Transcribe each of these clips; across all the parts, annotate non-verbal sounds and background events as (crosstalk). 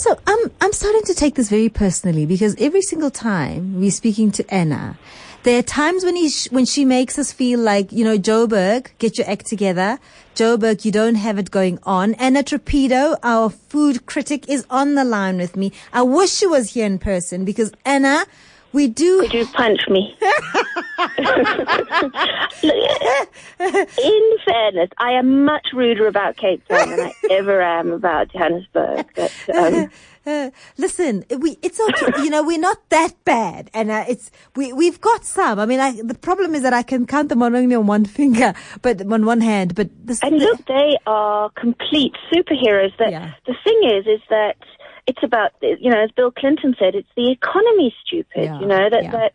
So I'm I'm starting to take this very personally because every single time we're speaking to Anna, there are times when he when she makes us feel like you know Joburg, get your act together. Joburg, you don't have it going on. Anna Trapido, our food critic, is on the line with me. I wish she was here in person because Anna, we do. Could you punch me? (laughs) in fairness, I am much ruder about Cape Town than I ever am about Johannesburg. But, um, uh, (laughs) listen, we it's okay. you know, we're not that bad, and uh, it's we we've got some. I mean, I, the problem is that I can count them on only on one finger, but on one hand. But this, and look, they are complete superheroes. That Yeah. the thing is, is that it's about you know, as Bill Clinton said, it's the economy, stupid. Yeah, You know that yeah. that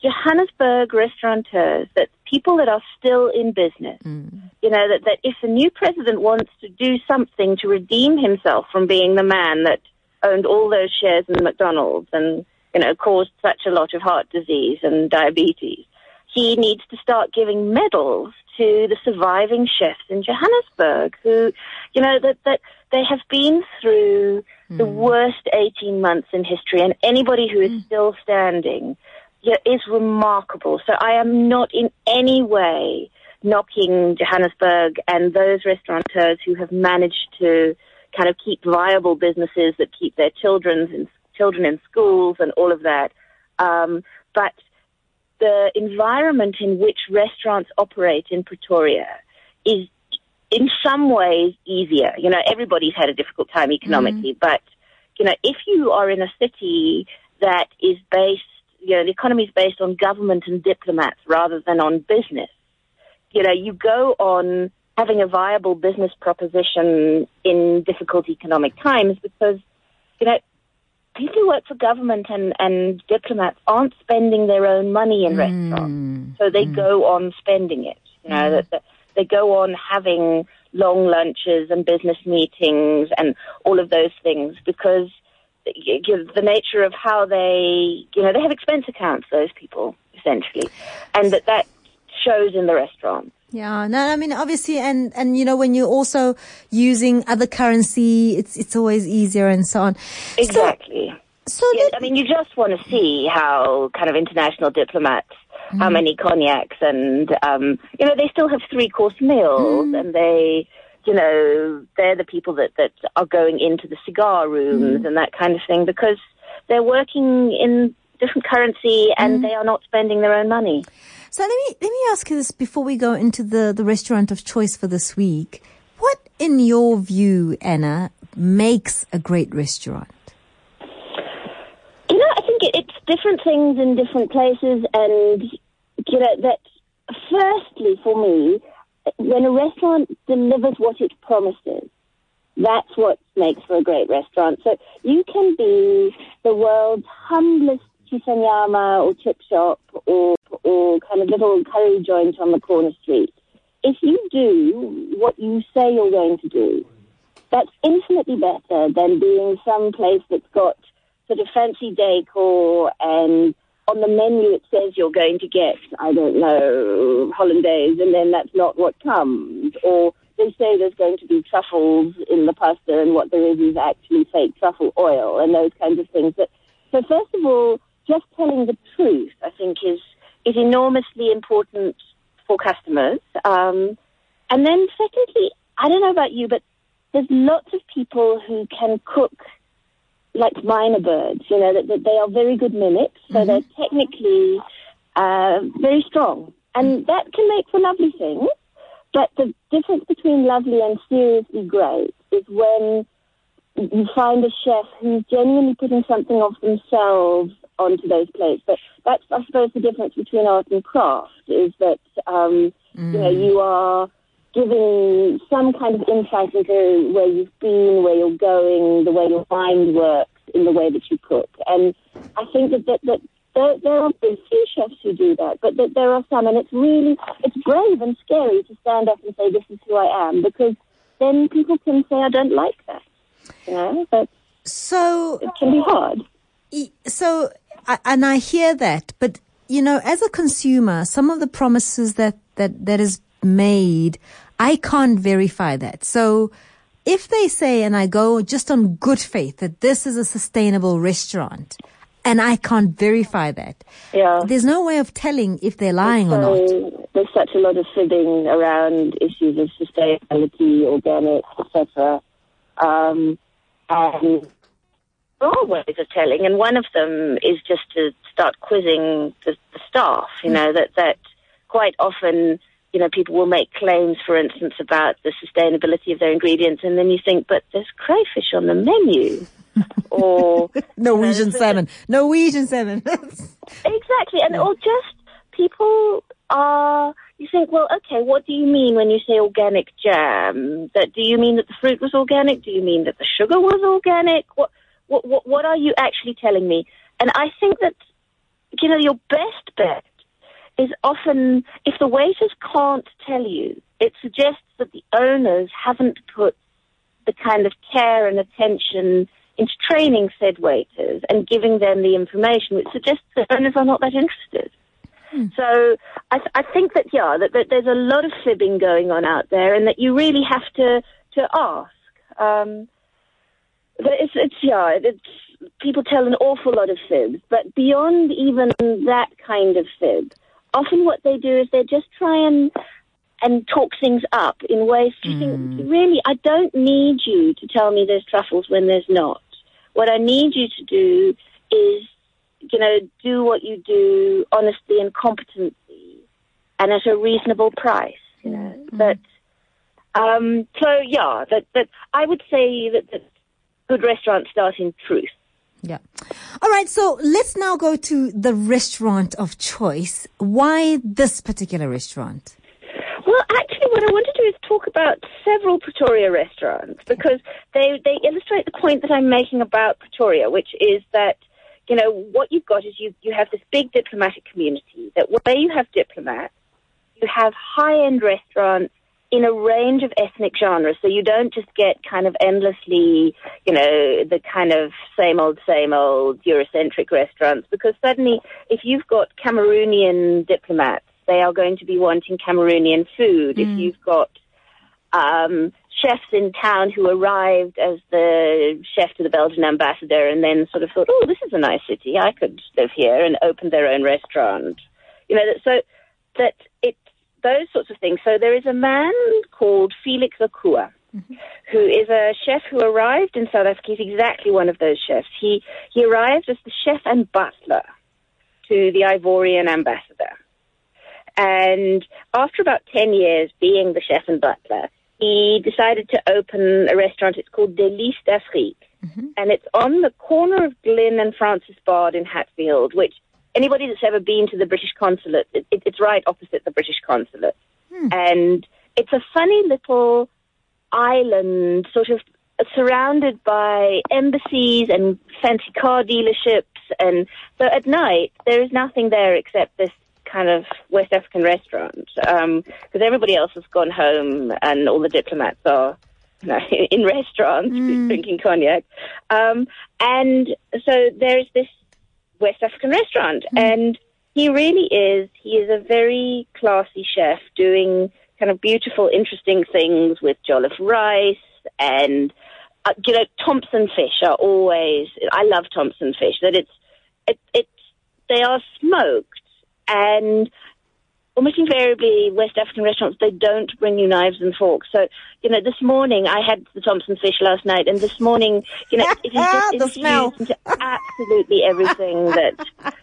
Johannesburg restaurateurs, that people that are still in business. Mm. You know that that if the new president wants to do something to redeem himself from being the man that owned all those shares in McDonald's and you know caused such a lot of heart disease and diabetes, he needs to start giving medals to the surviving chefs in Johannesburg who, you know, that, that they have been through the worst 18 months in history and anybody who is still standing yeah, is remarkable. So I am not in any way knocking Johannesburg and those restaurateurs who have managed to kind of keep viable businesses that keep their children's in, children in schools and all of that. Um, but the environment in which restaurants operate in Pretoria is in some ways easier. You know, everybody's had a difficult time economically, mm-hmm. but you know, if you are in a city that is based, you know, the economy is based on government and diplomats rather than on business, you know, you go on having a viable business proposition in difficult economic times because, you know, people who work for government and, and diplomats aren't spending their own money in mm. restaurants. So they mm. go on spending it. You know, mm. that, that they go on having long lunches and business meetings and all of those things because the nature of how they, you know, they have expense accounts, those people, essentially. And that that shows in the restaurant. Yeah, no, I mean obviously, and and you know when you're also using other currency, it's it's always easier and so on. Exactly. So, Yes, let- I mean, you just want to see how kind of international diplomats, how mm-hmm. many cognacs, and um, you know, they still have three course meals, mm-hmm. and they, you know, they're the people that that are going into the cigar rooms mm-hmm. and that kind of thing because they're working in different currency and mm. they are not spending their own money. so let me let me ask you this before we go into the the restaurant of choice for this week. What, in your view, Anna, makes a great restaurant? You know, I think it, it's different things in different places, and you know that. Firstly, for me, when a restaurant delivers what it promises, that's what makes for a great restaurant. So you can be the world's humblest shisanyama or chip shop or or kind of little curry joint on the corner street. If you do what you say you're going to do, that's infinitely better than being some place that's got sort of fancy decor and on the menu it says you're going to get, I don't know, hollandaise and then that's not what comes. Or they say there's going to be truffles in the pasta and what there is is actually fake truffle oil and those kinds of things. But, so first of all, just telling the truth, I think, is, is enormously important for customers. Um, and then secondly, I don't know about you, but there's lots of people who can cook like mynah birds, you know, that, that they are very good mimics, so they're technically uh, very strong. And that can make for lovely things. But the difference between lovely and seriously great is when you find a chef who's genuinely putting something of themselves onto those plates. But that's, I suppose, the difference between art and craft is that, um, you know, you are giving some kind of insight into where you've been, where you're going, the way your mind works in the way that you cook. And I think that, that, that there, there are very few chefs who do that, but that there are some, and it's really, it's brave and scary to stand up and say, this is who I am, because then people can say, I don't like that. You know, but So it can be hard. So I, and I hear that, but you know, as a consumer, some of the promises that that that is made, I can't verify that. So if they say, and I go just on good faith that this is a sustainable restaurant, and I can't verify that, Yeah. there's no way of telling if they're lying or not. There's such a lot of fibbing around issues of sustainability, organic, etc. Um, and there are ways of telling, and one of them is just to start quizzing the, the staff. You know that that quite often, you know, people will make claims, for instance, about the sustainability of their ingredients, and then you think, but there's crayfish on the menu, (laughs) or Norwegian so- salmon. Norwegian salmon. (laughs) Exactly, and or just people are. You think, well, okay, what do you mean when you say organic jam? That do you mean that the fruit was organic? Do you mean that the sugar was organic? What what what, what are you actually telling me? And I think that you know your best bet is often if the waiters can't tell you, it suggests that the owners haven't put the kind of care and attention into training said waiters and giving them the information, which suggests that owners are not that interested. So I, th- I think that yeah, that, that there's a lot of fibbing going on out there, and that you really have to to ask. Um, it's it's yeah, it's people tell an awful lot of fibs, but beyond even that kind of fib, often what they do is they just try and and talk things up in ways you think really I don't need you to tell me there's truffles when there's not. What I need you to do is you know do what you do honestly and competently and at a reasonable price. You know that. Um, so yeah, that that I would say that, that good restaurants start in truth. Yeah. All right. So let's now go to the restaurant of choice. Why this particular restaurant? Well, actually, what I want to do is talk about several Pretoria restaurants because they, they illustrate the point that I'm making about Pretoria, which is that, you know, what you've got is you, you have this big diplomatic community that where you have diplomats, you have high-end restaurants in a range of ethnic genres. So you don't just get kind of endlessly, you know, the kind of same old, same old Eurocentric restaurants because suddenly if you've got Cameroonian diplomats, they are going to be wanting Cameroonian food. If you've got um, chefs in town who arrived as the chef to the Belgian ambassador and then sort of thought, oh, this is a nice city. I could live here and open their own restaurant. You know, so that it's those sorts of things. So there is a man called Felix Okoua. Mm-hmm. Who is a chef who arrived in South Africa? He's exactly one of those chefs. He he arrived as the chef and butler to the Ivorian ambassador. And after about 10 years being the chef and butler, he decided to open a restaurant. It's called Delice d'Afrique. Mm-hmm. And it's on the corner of Glyn and Francis Baard in Hatfield, which anybody that's ever been to the British consulate, it, it, it's right opposite the British consulate. Hmm. And it's a funny little island, sort of surrounded by embassies and fancy car dealerships. And so at night, there is nothing there except this kind of West African restaurant um, because everybody else has gone home and all the diplomats are you know, (laughs) in restaurants hmm. drinking cognac. Um, and so there's this West African restaurant, and he really is. He is a very classy chef doing kind of beautiful, interesting things with jollof rice and uh, you know Thompson fish are always. I love Thompson fish. That it's it, it's they are smoked and almost invariably West African restaurants they don't bring you knives and forks. So you know this morning I had the Thompson fish last night, and this morning you know it is (laughs) just The smell. into absolutely everything that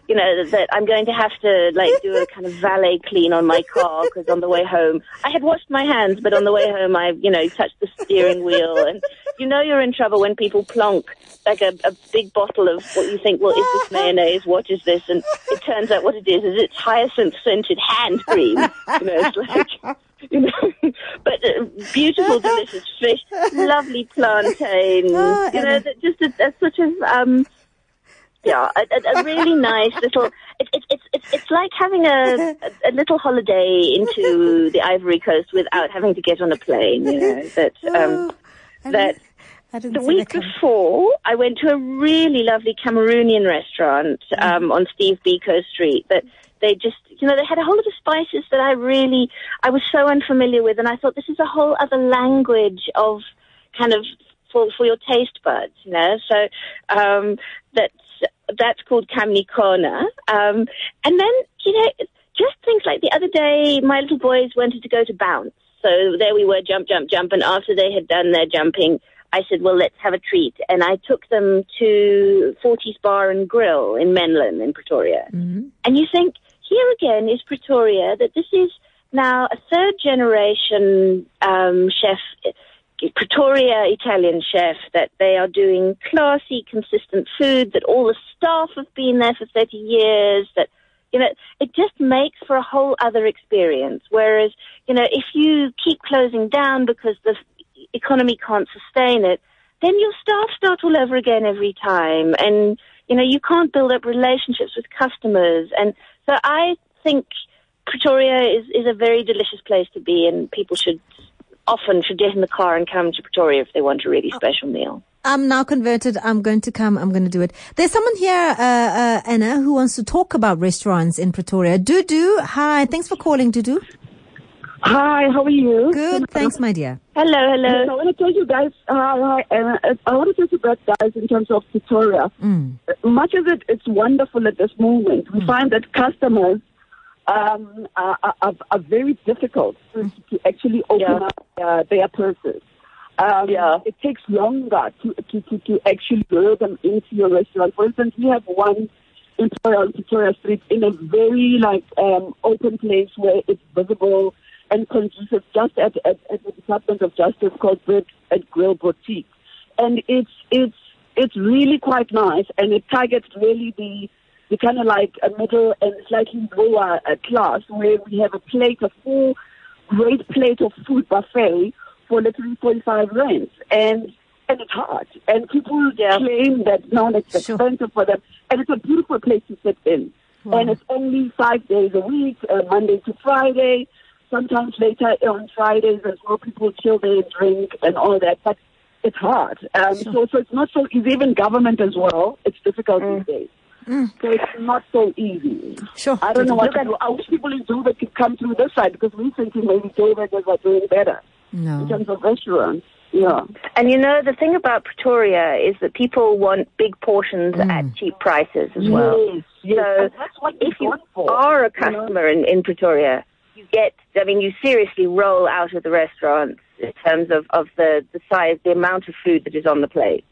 you know that I'm going to have to like do a kind of valet clean on my car because on the way home I had washed my hands, but on the way home I you know touched the steering wheel, and you know you're in trouble when people plonk like a, a big bottle of what you think, well, is this mayonnaise? What is this? And it turns out what it is is it's hyacinth scented hand cream. You know, it's like (laughs) you know, but uh, beautiful, delicious fish, lovely plantains. Oh, you know, that just a, a sort of um, yeah, a, a, a really (laughs) nice little. It, it, it's it's it's like having a, a, a little holiday into the Ivory Coast without having to get on a plane. You know that um, I that the week before, I went to a really lovely Cameroonian restaurant um, on Steve Biko Street. That they just, you know, they had a whole lot of spices that I really, I was so unfamiliar with, and I thought this is a whole other language of kind of for, for your taste buds, you know. So um, that's that's called Kamni Corner. Um, and then you know, just things like the other day, my little boys wanted to go to bounce. So there we were, jump, jump, jump. And after they had done their jumping, I said, well, let's have a treat. And I took them to 40's Bar and Grill in Menlyn in Pretoria. Mm-hmm. And you think, here again is Pretoria, that this is now a third generation um, chef, Pretoria Italian chef, that they are doing classy, consistent food, that all the staff have been there for 30 years, that you know, it just makes for a whole other experience. Whereas, you know, if you keep closing down because the economy can't sustain it, then your staff start all over again every time. And, you know, you can't build up relationships with customers. And so I think Pretoria is, is a very delicious place to be and people should often should get in the car and come to Pretoria if they want a really oh. special meal. I'm now converted. I'm going to come. I'm going to do it. There's someone here, uh, uh, Anna, who wants to talk about restaurants in Pretoria. Dudu, hi. Thanks for calling, Dudu. Hi, how are you? Good, thanks, my dear. Hello, hello. I want to tell you guys, hi, hi, Anna. I want to tell you about guys in terms of Pretoria. Mm. Much of it, it's wonderful at this moment. We mm. find that customers um, are, are, are, very difficult mm. to actually open yeah. up uh, their purses. Um, yeah. It takes longer to, to, to, to actually lure them into your restaurant. For instance, we have one in Victoria, Victoria Street in a very like um, open place where it's visible and conducive just at, at, at the Department of Justice called Bread and Grill Boutique. And it's, it's, it's really quite nice and it targets really the, the kind of like a middle and slightly lower uh, class where we have a plate, a full great plate of food buffet for literally 45 rents. And and it's hard. And people yeah. claim that no, it's sure. expensive for them. And it's a beautiful place to sit in. Wow. And it's only five days a week, uh, Monday to Friday. Sometimes later on Fridays, there's more people chill there, and drink, and all that. But it's hard. Um, sure. so, so it's not so easy. Even government as well, it's difficult mm. these days. Mm. So it's not so easy. Sure. I don't know what. I wish people in Joburg could come through this side because we thinking maybe Joburg are doing better no. in terms of restaurants. Yeah. And you know, the thing about Pretoria is that people want big portions mm. at cheap prices as well. Yes, yes. So if you are a customer you know? in, in Pretoria, you get, I mean, you seriously roll out of the restaurants in terms of, of the, the size, the amount of food that is on the plate.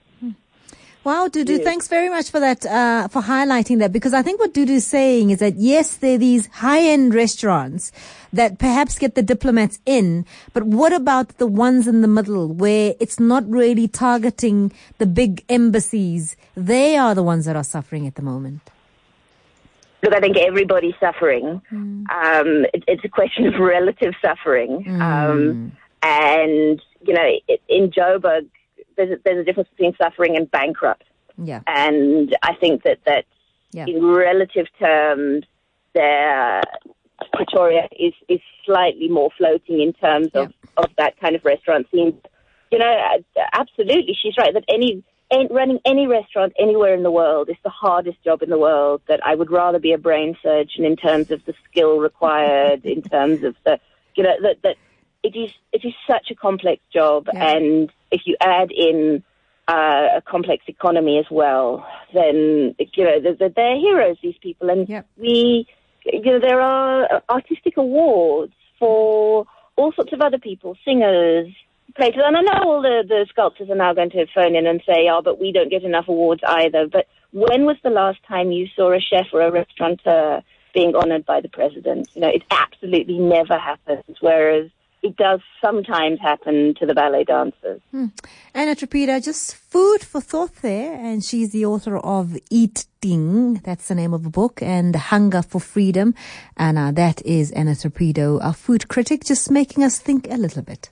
Wow, Dudu, yes. thanks very much for that, uh, for highlighting that because I think what Dudu is saying is that yes, there are these high-end restaurants that perhaps get the diplomats in, but what about the ones in the middle where it's not really targeting the big embassies? They are the ones that are suffering at the moment. Look, I think everybody's suffering. Mm. Um, it, it's a question of (laughs) relative suffering. Mm. Um, and, you know, in Joburg, there's a, there's a difference between suffering and bankrupt. Yeah. And I think that that yeah. in relative terms, there Pretoria is is slightly more floating in terms yeah. of of that kind of restaurant scene. You know, uh, absolutely, she's right that any running any restaurant anywhere in the world is the hardest job in the world. That I would rather be a brain surgeon in terms of the skill required, in terms of the you know that that it is it is such a complex job, yeah. and if you add in uh, a complex economy as well, then you know they're, they're heroes. These people, and yep. we, you know, there are artistic awards for all sorts of other people, singers, places. And I know all the the sculptors are now going to phone in and say, "Oh, but we don't get enough awards either." But when was the last time you saw a chef or a restaurateur being honoured by the president? You know, it absolutely never happens. Whereas it does sometimes happen to the ballet dancers. Hmm. Anna Trapido, just food for thought there, and she's the author of Eat-Ting, that's the name of the book, and Hunger for Freedom, uh, that is Anna Trapido, our food critic, just making us think a little bit.